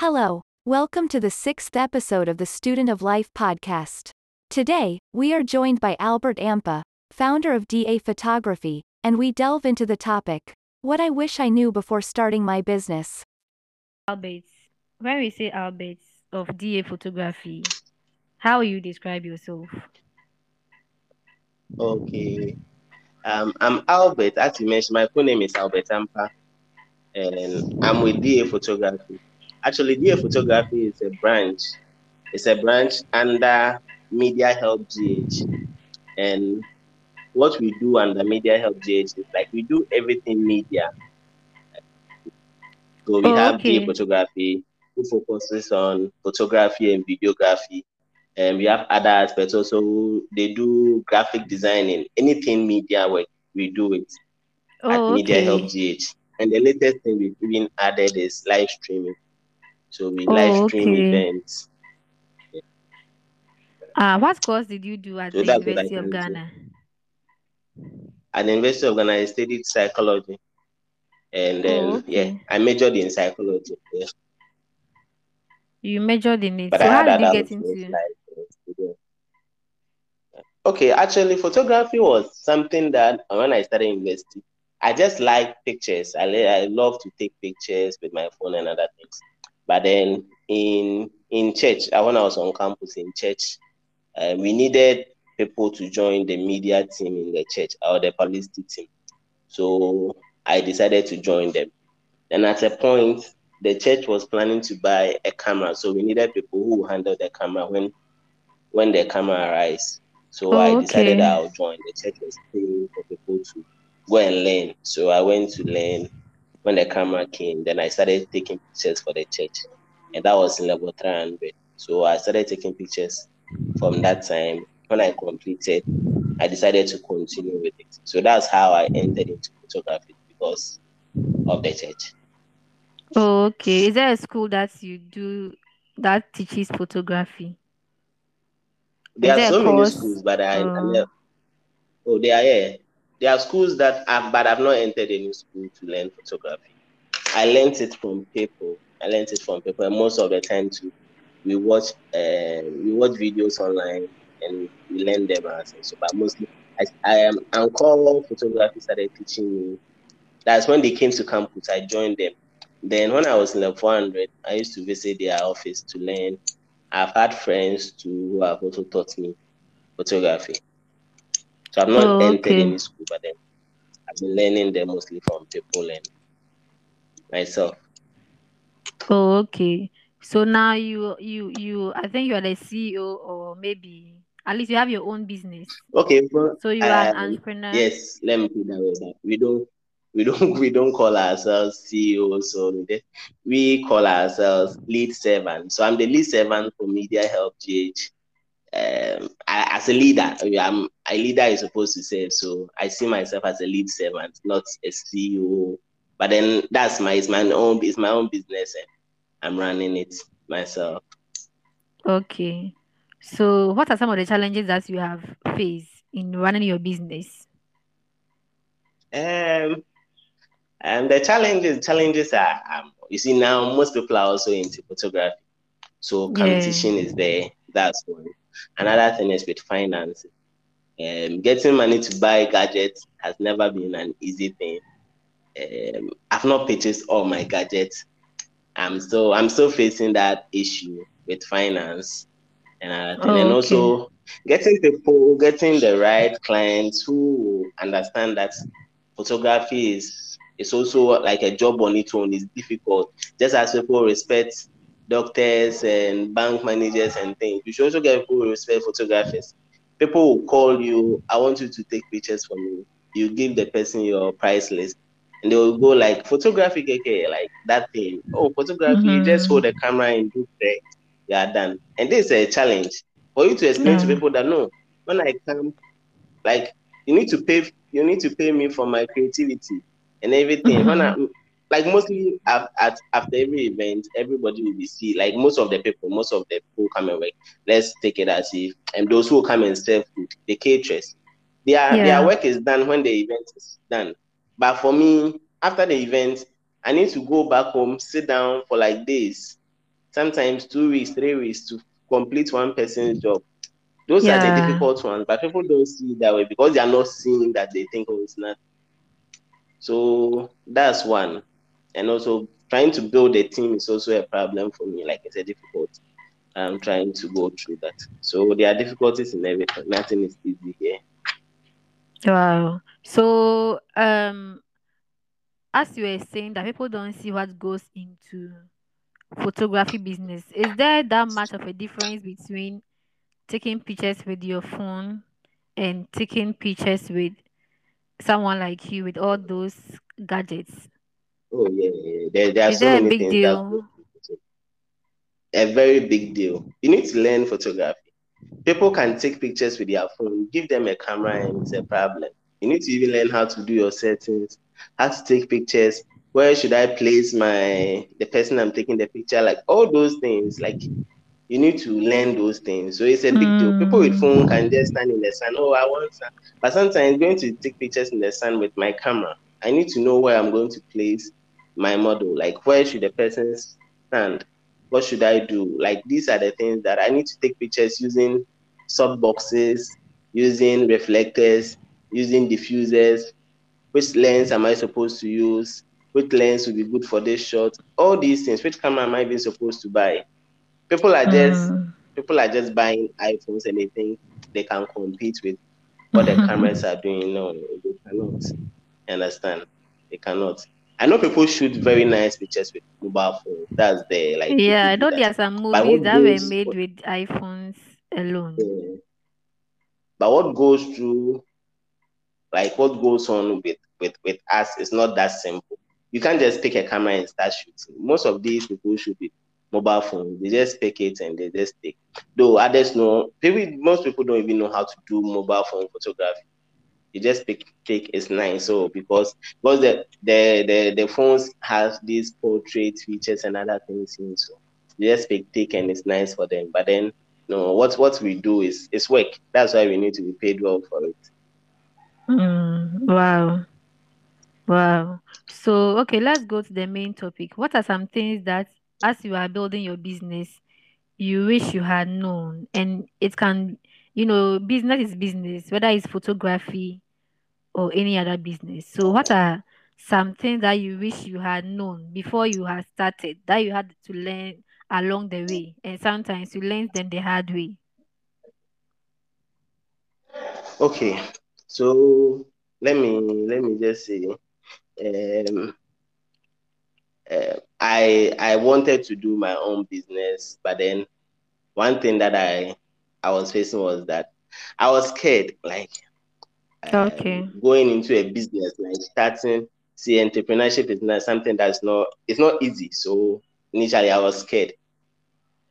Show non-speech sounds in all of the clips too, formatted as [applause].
Hello, welcome to the sixth episode of the Student of Life podcast. Today, we are joined by Albert Ampah, founder of DA Photography, and we delve into the topic What I Wish I Knew Before Starting My Business. Albert, when we say Albert of DA Photography, how will you describe yourself? Okay. Um, I'm Albert. As you mentioned, my full name is Albert Ampah, and I'm with DA Photography. Actually, DA Photography is a branch. It's a branch under Media Help GH. And what we do under Media Help GH is like we do everything media. So we Oh, have okay. DA Photography, who focuses on photography and videography. And we have other aspects also. They do graphic designing, anything media work, we do it at Oh, Media Help. GH. And the latest thing we've even added is live streaming. So we Oh, live stream okay. events. Uh, what course did you do at So the that's what I University of. Ghana? At the University of Ghana, I studied psychology. And then, Oh, yeah. I majored in psychology. Yeah. You majored in it. But So how did you get into? Okay, actually, photography was something that uh, when I started university, I just like pictures. I, I love to take pictures with my phone and other things. But then in in church, uh, when I was on campus in church, uh, we needed people to join the media team in the church or the publicity team. So I decided to join them. And at a point, the church was planning to buy a camera, so we needed people who handle the camera when when the camera arrives. So I Oh, decided okay. I'll join. The church was paying for people to go and learn. So I went to learn when the camera came. Then I started taking pictures for the church, and that was in level 300. So I started taking pictures from that time. When I completed, I decided to continue with it. So that's how I entered into photography because of the church. Oh, okay. Is there a school that you do that teaches photography? There are there a so many schools, but I, I Uh, never, oh, they are here. There are schools that have, but I've not entered any school to learn photography. I learned it from people. I learned it from people, and most of the time too, we watch, uh, we watch videos online and we learn them as so. But mostly, I, I am Encore Photography started teaching me. That's when they came to campus. I joined them. Then when I was in level 400, I used to visit their office to learn. I've had friends too who have also taught me photography. So I've not oh, entered okay. any school, but then I've been learning them mostly from people and myself. Oh, okay. So now you you you I think you are the CEO or maybe at least you have your own business. Okay, but So you are an um, entrepreneur. yes, let me put that way. That we don't, we don't, [laughs] we don't call ourselves CEOs. So we we call ourselves lead servant. So I'm the lead servant for Media Help GH. Um, I, as a leader, I'm a leader is supposed to say. So I see myself as a lead servant, not a CEO. But then that's my it's my own it's my own business, and I'm running it myself. Okay. So what are some of the challenges that you have faced in running your business? Um, and the challenges challenges are um, you see now most people are also into photography, so Yeah. competition is there. That's one. Another thing is with finance. Um, getting money to buy gadgets has never been an easy thing. Um, I've not purchased all my gadgets. I'm still I'm still facing that issue with finance and. Oh, and okay. also getting people, getting the right clients who understand that photography is is also like a job on its own is difficult. Just as people respect doctors and bank managers and things, you should also get people who respect photographers. People will call you, I want you to take pictures for me. You give the person your price list. And they will go like photography KK, like that thing. Oh, photography, you just hold Mm-hmm. the camera and do that. You are done. And this is a challenge for you to explain to people that no, when I come, like you need to pay you need to pay me for my creativity and everything. When I Mm-hmm. Like mostly at, at after every event, everybody will be see like most of the people, most of the people come and work. Let's take it as if and those who come and serve food, the caterers, their their work is done when the event is done. But for me, after the event, I need to go back home, sit down for like days sometimes two weeks, three weeks to complete one person's job. Those are the difficult ones, but people don't see it that way because they are not seeing that they think, oh, it's not. So that's one. And also trying to build a team is also a problem for me. Like it's said, difficult. I'm trying to go through that. So there are difficulties in everything. Nothing is easy here. Wow. So, um, as you were saying that people don't see what goes into photography business, is there that much of a difference between taking pictures with your phone and taking pictures with someone like you with all those gadgets? Oh yeah, yeah, yeah. There, there are Is so many things deal? that go into it. a very big deal. You need to learn photography. People can take pictures with their phone. Give them a camera and it's a problem. You need to even learn how to do your settings, how to take pictures. Where should I place my the person I'm taking the picture? Like all those things. Like you need to learn those things. So it's a big deal. Hmm. People with phone can just stand in the sun. Oh, I want sun. But sometimes going to take pictures in the sun with my camera, I need to know where I'm going to place my model. Like where should the person stand? What should I do? Like these are the things that I need to take pictures using soft boxes, using reflectors, using diffusers. Which lens am I supposed to use? Which lens will be good for this shot? All these things. Which camera am I even supposed to buy? People are just Mm. people are just buying iPhones and they think they can compete with what the [laughs] cameras are doing. No, they cannot. You understand? They cannot. I know people shoot very nice pictures with mobile phones. That's the like. Yeah, I know do there are some movies what that were goes- made with iPhones alone. Yeah. But what goes through, like what goes on with with with us, is not that simple. You can't just pick a camera and start shooting. Most of these people shoot with mobile phones. They just pick it and they just take. Though others know, people, most people don't even know how to do mobile phone photography. You just pick, pick. It's nice. So because because the the the, the phones have these portrait features and other things in so you just pick, take, and it's nice for them. But then no, what what we do is is work. That's why we need to be paid well for it. Mm, wow. Wow. So, okay, let's go to the main topic. What are some things that, as you are building your business, you wish you had known? And it can, you know, business is business, whether it's photography or any other business. So, what are some things that you wish you had known before you had started that you had to learn along the way? And sometimes you learn them the hard way. Okay, so let me let me just say, um, uh, I I wanted to do my own business, but then one thing that I I was facing was that I was scared, like um, Okay. going into a business, like starting. See, entrepreneurship is not something that's not it's not easy. So initially, I was scared.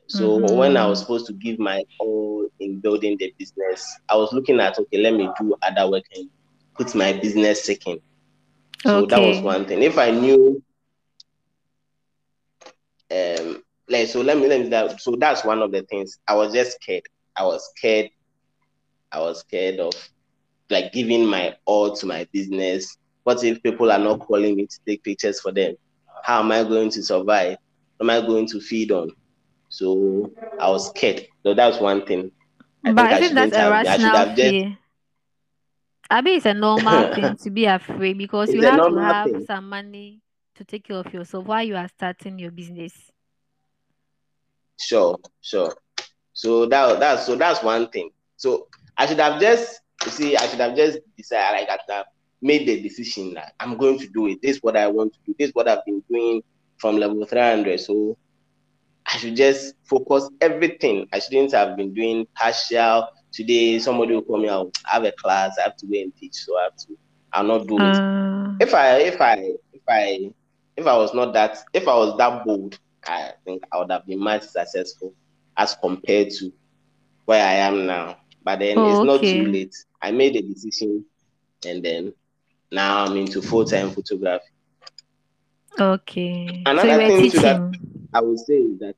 So when I was supposed to give my all in building the business, I was looking at okay, let me do other work and put my business second. So that was one thing. If I knew, um, like so, let me let me that. So that's one of the things. I was just scared. I was scared. I was scared of like giving my all to my business. What if people are not calling me to take pictures for them? How am I going to survive? What am I going to feed on? So I was scared. So that's one thing. I But think I a have. I should rational fear? I mean, it's a normal [laughs] thing to be afraid because It's you have to have thing. some money to take care of yourself while you are starting your business. Sure, sure. So that that's so that's one thing. So I should have just you see, I should have just decided like I should have made the decision that I'm going to do it. This is what I want to do. This is what I've been doing from level 300. So I should just focus everything. I shouldn't have been doing partial. Today, somebody will call me out. I have a class. I have to go and teach. So I have to. I'll not do it. Uh, If I, if I, if I, if I was not that, if I was that bold, I think I would have been much successful as compared to where I am now. But then Oh, it's not too late. I made a decision, and then now I'm into full time photography. okay. So Another were thing to that. I would say is that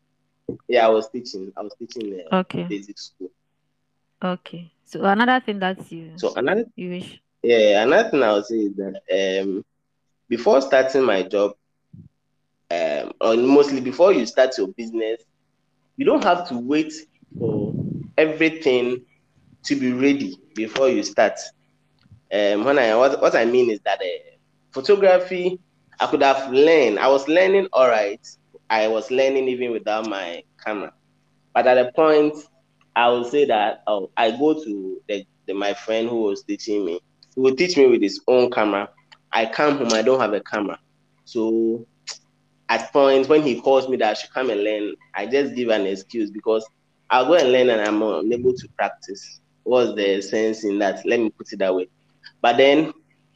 yeah, I was teaching. I was teaching uh, Okay. basic school. Okay. So another thing that you So another you wish. yeah, another thing I would say is that um before starting my job, um or mostly before you start your business, you don't have to wait for everything to be ready before you start. Um, when I what, what I mean is that uh, photography, I could have learned. I was learning all right. I was learning even without my camera. But at a point, I will say that oh, I go to the, the, my friend who was teaching me. He will teach me with his own camera. I come home, I don't have a camera. So at points when he calls me that I should come and learn, I just give an excuse because I'll go and learn and I'm unable to practice. What's the sense in that? Let me put it that way. But then,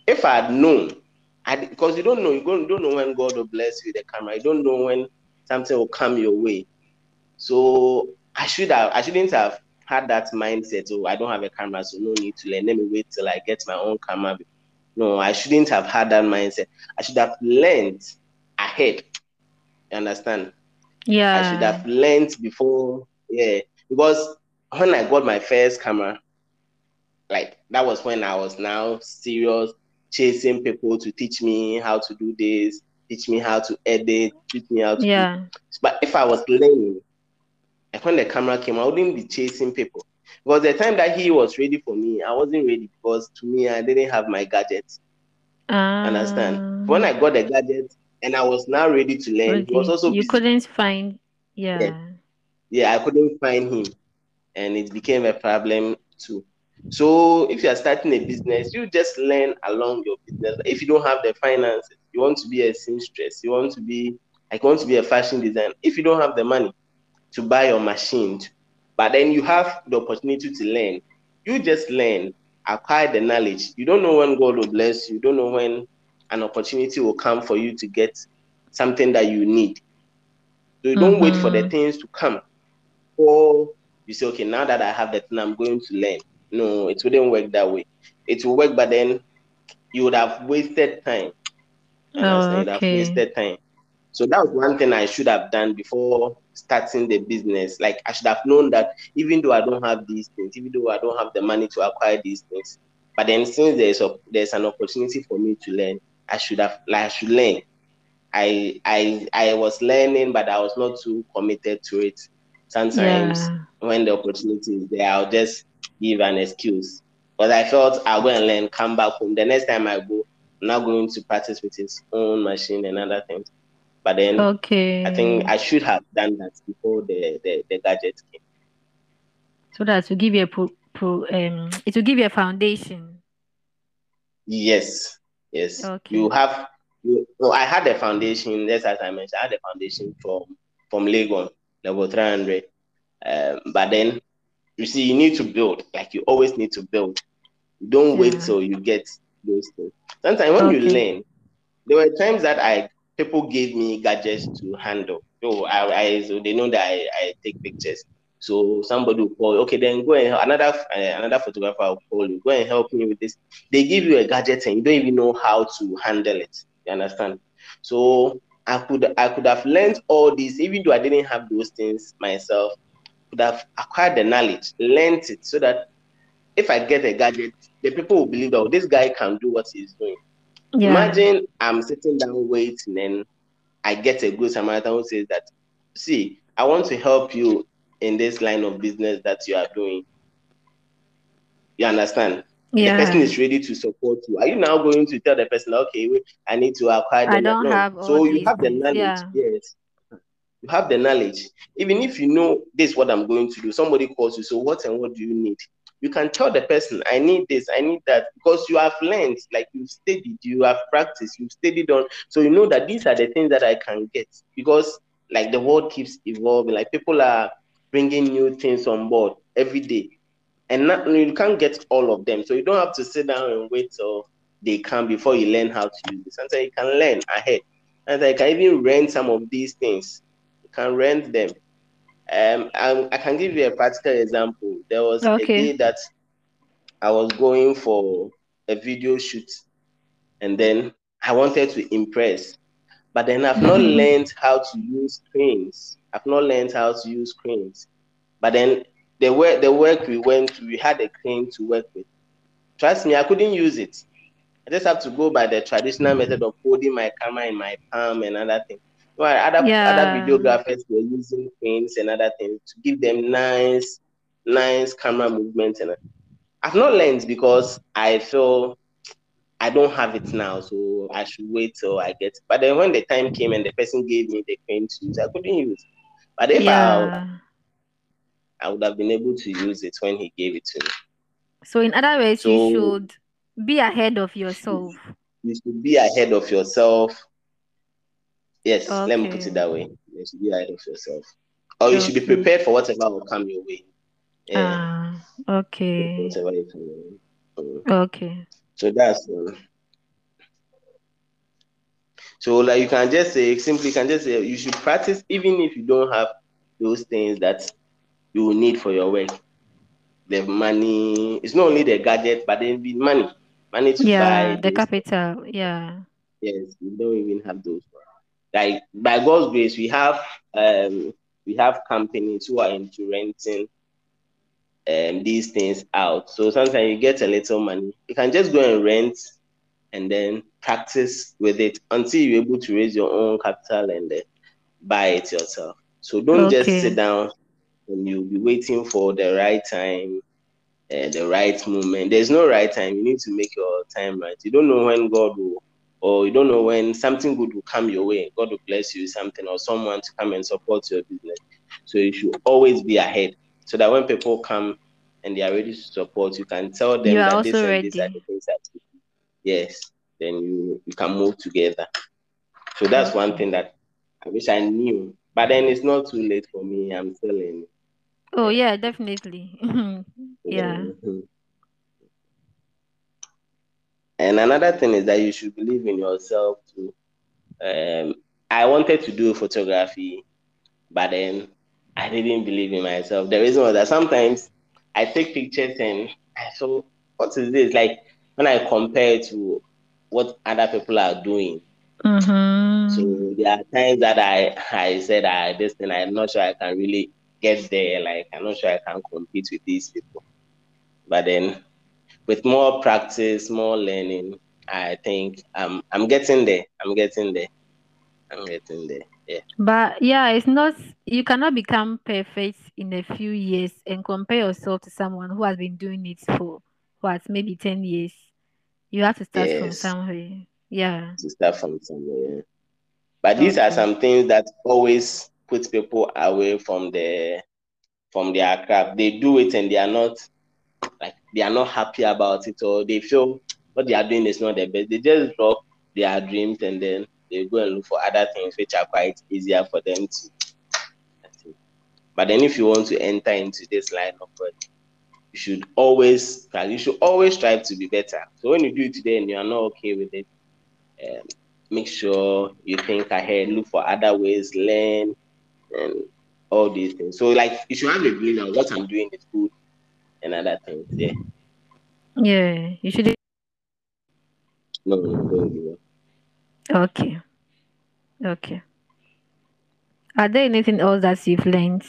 if I had known, because you don't know, you don't know when God will bless you with a camera. You don't know when something will come your way. So I should have, I shouldn't have had that mindset. Oh, I don't have a camera, so no need to learn. Let me wait till I get my own camera. No, I shouldn't have had that mindset. I should have learned ahead. You understand? Yeah. I should have learned before. Yeah, because when I got my first camera, like that was when I was now serious, chasing people to teach me how to do this, teach me how to edit, teach me how to. Yeah. Do. But if I was learning, like when the camera came, I wouldn't be chasing people. Because the time that he was ready for me, I wasn't ready because to me, I didn't have my gadgets. Uh, Understand? When I got the gadget and I was now ready to learn, he was also you busy. couldn't find. Yeah. Yeah. yeah, I couldn't find him, and it became a problem too. So if you are starting a business, you just learn along your business. If you don't have the finances, you want to be a seamstress, you want to be like you want to be a fashion designer. If you don't have the money to buy your machine, but then you have the opportunity to learn, you just learn, acquire the knowledge. You don't know when God will bless you. You don't know when an opportunity will come for you to get something that you need. So you don't wait for the Mhm. things to come. Or you say, okay, now that I have the thing, I'm going to learn. No, it wouldn't work that way. It will work, but then you would have wasted time. Oh? You'd have okay. wasted time. So that was one thing I should have done before starting the business. Like I should have known that even though I don't have these things, even though I don't have the money to acquire these things, but then since there's a, there's an opportunity for me to learn, I should have like I should learn. I I I was learning, but I was not too committed to it. Sometimes Yeah. when the opportunity is there, I'll just give an excuse. But I felt I'll go and learn, come back home. The next time I go, I'm not going to practice with his own machine and other things. But then Okay. I think I should have done that before the, the, the gadget came. so that to give you a pro, pro um it will give you a foundation. Yes, yes. Okay. You have. You, no, I had a foundation. Yes, as I mentioned, I had a foundation from from Legon level three hundred. Um, but then, you see, you need to build. Like you always need to build. Don't wait till you get those things. Sometimes when you learn, there were times that I people gave me gadgets to handle. So I, I so they know that I, I take pictures. So somebody will call, okay, then go and help. another uh, another photographer will call you, go and help me with this. They give you a gadget and you don't even know how to handle it. You understand? So I could I could have learned all this, even though I didn't have those things myself, could have acquired the knowledge, learned it so that if I get a gadget, the people will believe that oh, this guy can do what he's doing. Yeah. Imagine I'm sitting down waiting and I get a good Samaritan who says that, see, I want to help you in this line of business that you are doing. You understand? yeah. The person is ready to support you. Are you now going to tell the person, okay, wait, I need to acquire the I don't no. have So you these have the knowledge. yeah. Yes. You have the knowledge. Even if you know this what I'm going to do, somebody calls you, so what and what do you need? You can tell the person, I need this, I need that, because you have learned, like you've studied, you have practiced, you've studied on, so you know that these are the things that I can get. Because like the world keeps evolving, like people are bringing new things on board every day, and not, you can't get all of them. So you don't have to sit down and wait till they come before you learn how to use it. Sometimes you can learn ahead, and you can even rent some of these things. You can rent them. Um, I, I can give you a practical example. There was Okay. a day that I was going for a video shoot, and then I wanted to impress, but then I've not Mhm. learned how to use screens. I've not learned how to use screens. But then the work the work we went to, we had a crane to work with. Trust me, I couldn't use it. I just have to go by the traditional method of holding my camera in my palm and other things. Well, other Yeah. other videographers were using things and other things to give them nice, nice camera movements and I've not learned because I feel I don't have it now, so I should wait till I get. But then when the time came and the person gave me the crane to use, I couldn't use. But if I, Yeah. I would have been able to use it when he gave it to me. So in other words, So- you should be ahead of yourself. You should be ahead of yourself. Yes, let me put it that way. You should be ahead of yourself, or you should be prepared for whatever will come your way. Yeah, Ah, okay. whatever will come your way. Okay. So that's uh, so like you can just say simply you can just say you should practice even if you don't have those things that you will need for your work. The money it's not only the gadget but then the money. Money to Yeah, buy the capital. Yeah. Yes, we don't even have those. Like by God's grace, we have um we have companies who are into renting um these things out. So sometimes you get a little money. You can just go and rent and then practice with it until you're able to raise your own capital and then buy it yourself. So don't just sit down and you'll be waiting for the right time and the right moment. There's no right time. You need to make your time right. You don't know when God will or you don't know when something good will come your way. God will bless you with something or someone to come and support your business. So you should always be ahead so that when people come and they are ready to support, you can tell them You are that this and this are the things that you do. Yes, then you, you can move together. So that's one thing that I wish I knew. But then it's not too late for me. I'm still in. Oh yeah, definitely. [laughs] yeah. Mhm. And another thing is that you should believe in yourself too. Um, I wanted to do photography, but then I didn't believe in myself. The reason was that sometimes I take pictures and I saw what is this? Like when I compare to what other people are doing. Mm-hmm. So there are times that I I said I this thing I'm not sure I can really get there. Like I'm not sure I can compete with these people. But then with more practice, more learning, I think I'm I'm getting there. I'm getting there. I'm getting there. Yeah. But yeah, it's not you cannot become perfect in a few years and compare yourself to someone who has been doing it for what maybe 10 years. You have to start from somewhere. Yeah. To start from somewhere. yeah. But these are some things that always put people away from the from their craft. They do it and they are not like they are not happy about it or they feel what they are doing is not the best. They just drop their dreams and then they go and look for other things which are quite easier for them to. But then if you want to enter into this line of work, you should always you should always strive to be better. So when you do it today and you are not okay with it, um, make sure you think ahead, look for other ways, learn, and all these things. So like you should have a belief that what I'm doing is good and other things. Yeah. Yeah. You should No, no, don't give okay. Okay. Are there anything else that you've learned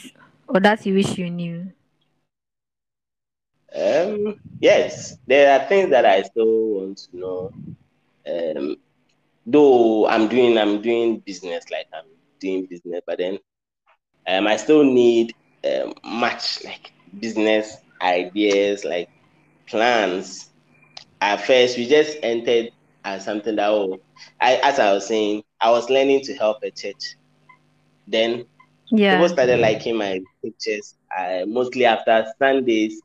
or that you wish you knew? Um, yes, there are things that I still want to know. Um, though I'm doing, I'm doing business, like I'm doing business, but then um, I still need um, much like business ideas, like plans. At first, we just entered as something that oh, I as I was saying, I was learning to help a church. Then Yeah. people started liking my pictures. I mostly after Sundays,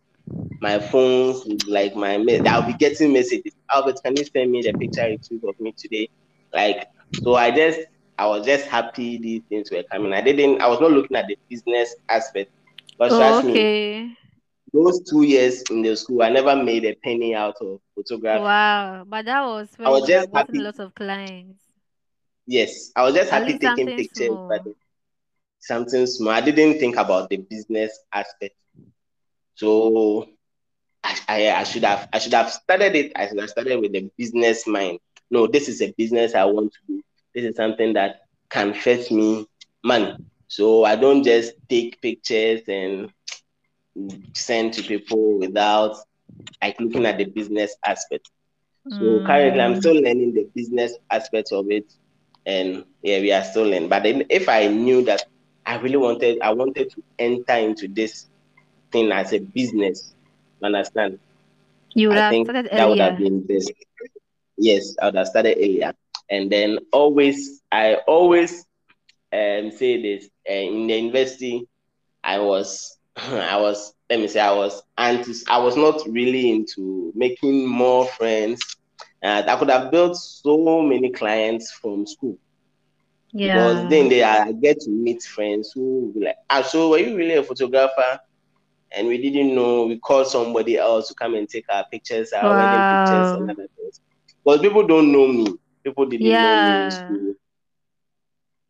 my phones like my I'll be getting messages. Albert, can you send me the picture you took of me today? Like so, I just I was just happy these things were coming. I didn't. I was not looking at the business aspect. But Oh, trust me, okay. those two years in the school, I never made a penny out of photography. Wow. But that was when I was just a happy. lot of clients. Yes, I was just At happy taking pictures, but small. something small. I didn't think about the business aspect. So I, I, I should have I should have started it. I should have started with the business mind. No, this is a business I want to do. This is something that can fetch me money. So I don't just take pictures and send to people without like looking at the business aspect. So currently I'm Mm, still learning the business aspect of it. and yeah, we are still learning. But if I knew that I really wanted, I wanted to enter into this thing as a business, understand? You would I have think started that would have earlier. been best. Yes, I would have started earlier. And then always, I always um, say this uh, in the university, I was, [clears throat] I was, let me say, I was anti, I was not really into making more friends. And I could have built so many clients from school Yeah. because then they I get to meet friends who will be like, ah, so were you really a photographer? And we didn't know. We called somebody else to come and take our pictures, our wedding pictures, and other things. Because people don't know me. People didn't know me in school.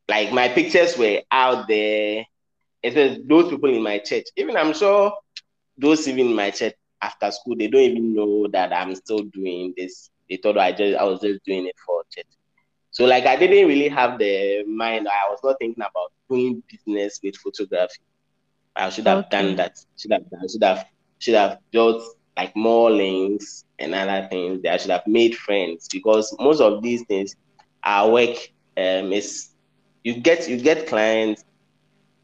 Like my pictures were out there. Was those people in my church. Even I'm sure those even in my church after school, they don't even know that I'm still doing this. They thought I just I was just doing it for church. So like I didn't really have the mind. I was not thinking about doing business with photography. I should have Okay. done that. Should have done. Should have should have built like more links and other things. That I should have made friends because most of these things, our work um is you get you get clients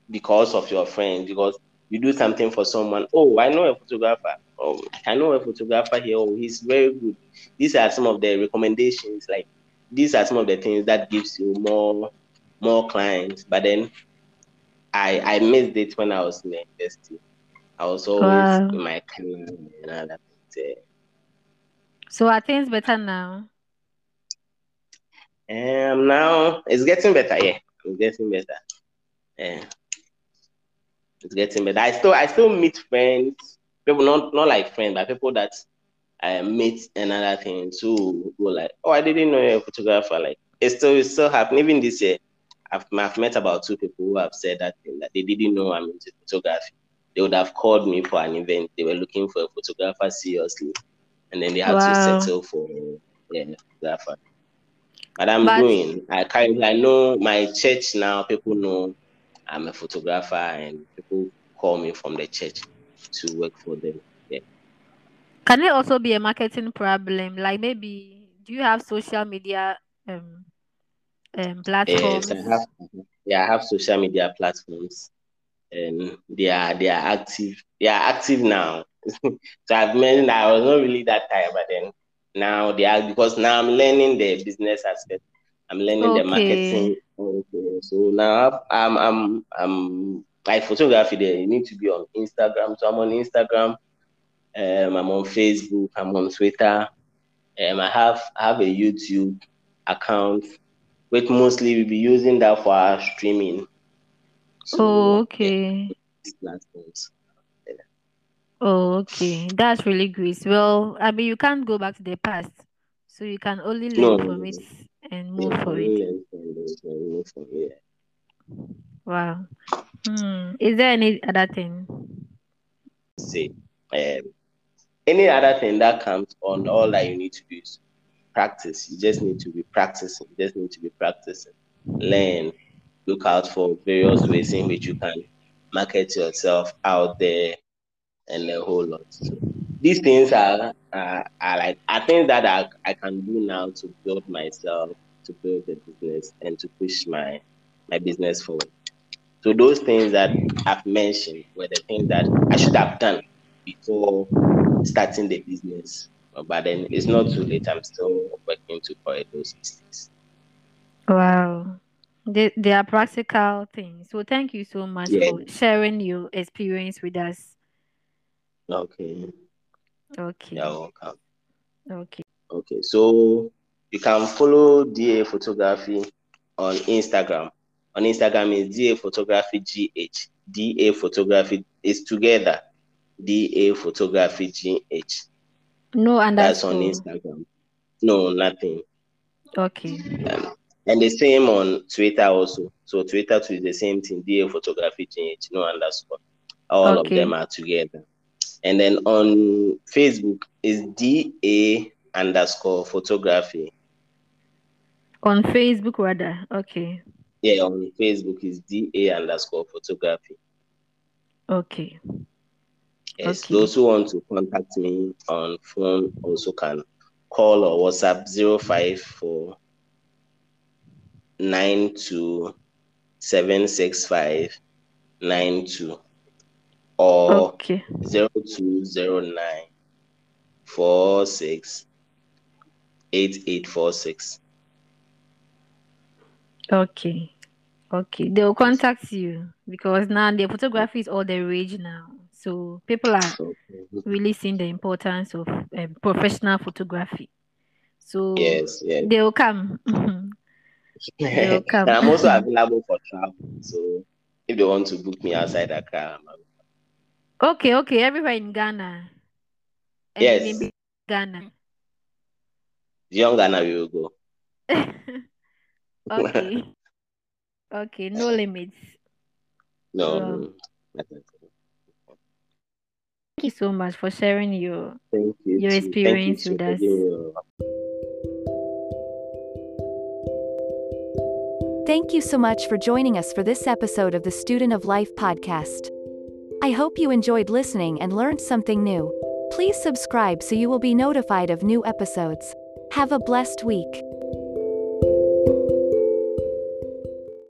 because of your friends because you do something for someone. Oh, I know a photographer. Oh, I know a photographer here. Oh, he's very good. These are some of the recommendations. Like these are some of the things that gives you more more clients. But then I I missed it when I was in the university. I was always Wow. in my career and other things. So are things better now? Um, now it's getting better. Yeah, it's getting better. Yeah, it's getting better. I still I still meet friends, people not not like friends, but people that I meet and other things who go like, oh, I didn't know you're a photographer. Like it's still it's still happening. Even this year, I've I've met about two people who have said that thing that they didn't know I'm into photography. They would have called me for an event. They were looking for a photographer seriously, and then they had to settle for yeah, a photographer. But I'm But doing. I currently I know my church now. People know I'm a photographer, and people call me from the church to work for them. Yeah. can it also be a marketing problem? Like maybe do you have social media um um Yes, I have. Yeah, I have social media platforms, and they are they are active. They are active now. [laughs] so I've mentioned I was not really that tired, but then now they are because now I'm learning the business aspect. I'm learning the marketing. Okay. So now I'm I'm I'm like photography. There, you need to be on Instagram. So I'm on Instagram. Um, I'm on Facebook. I'm on Twitter. Um, I have I have a YouTube account, which mostly we'll be using that for our streaming. So Oh, okay. platforms. Oh, okay. That's really great. Well, I mean, you can't go back to the past, so you can only learn no, from no, it and move I for it. learn from those. I move from here. Wow. Hmm. Is there any other thing? See, um, any other thing that comes on, all that you need to do is practice. You just need to be practicing. You just need to be practicing. Learn. Look out for various ways in which you can market yourself out there and a whole lot. So these things are, are, are like are things that I, I can do now to build myself, to build the business, and to push my my business forward. So those things that I've mentioned were the things that I should have done before starting the business. But then it's not too late. I'm still working to correct those mistakes. Wow. They, they are practical things. So thank you so much Yeah. for sharing your experience with us. Okay. Okay. You're welcome. Okay. Okay. So you can follow DA Photography on Instagram. On Instagram is DA Photography GH. DA Photography is together. DA Photography GH. No That's on. Instagram. No, nothing. Okay. Um, and the same on Twitter also. So Twitter too is the same thing. DA Photography GH. No underscore. All of them are together. And then on Facebook is DA underscore photography. On Facebook rather. Okay. Yeah, on Facebook is DA underscore photography. Okay. Yes, Okay. those who want to contact me on phone also can call or WhatsApp 054 nine two seven six five nine two or Okay. zero two zero nine four six eight eight four six. Okay. Okay. They will contact you because now the photography is all the rage now. So people are really seeing the importance of um, professional photography. So Yes, yes. they will come. [laughs] They'll [laughs] come. I'm also [laughs] available for travel. So if they want to book me outside Accra, I'm okay, okay. Everywhere in Ghana. And Yes. maybe Ghana. young Ghana we will go. okay. Okay, no limits. No, Wow. no, that's it. Thank you so much for sharing your Thank you. Your too. experience you with too us. giving Thank you so much for joining us for this episode of the Student of Life podcast. I hope you enjoyed listening and learned something new. Please subscribe so you will be notified of new episodes. Have a blessed week.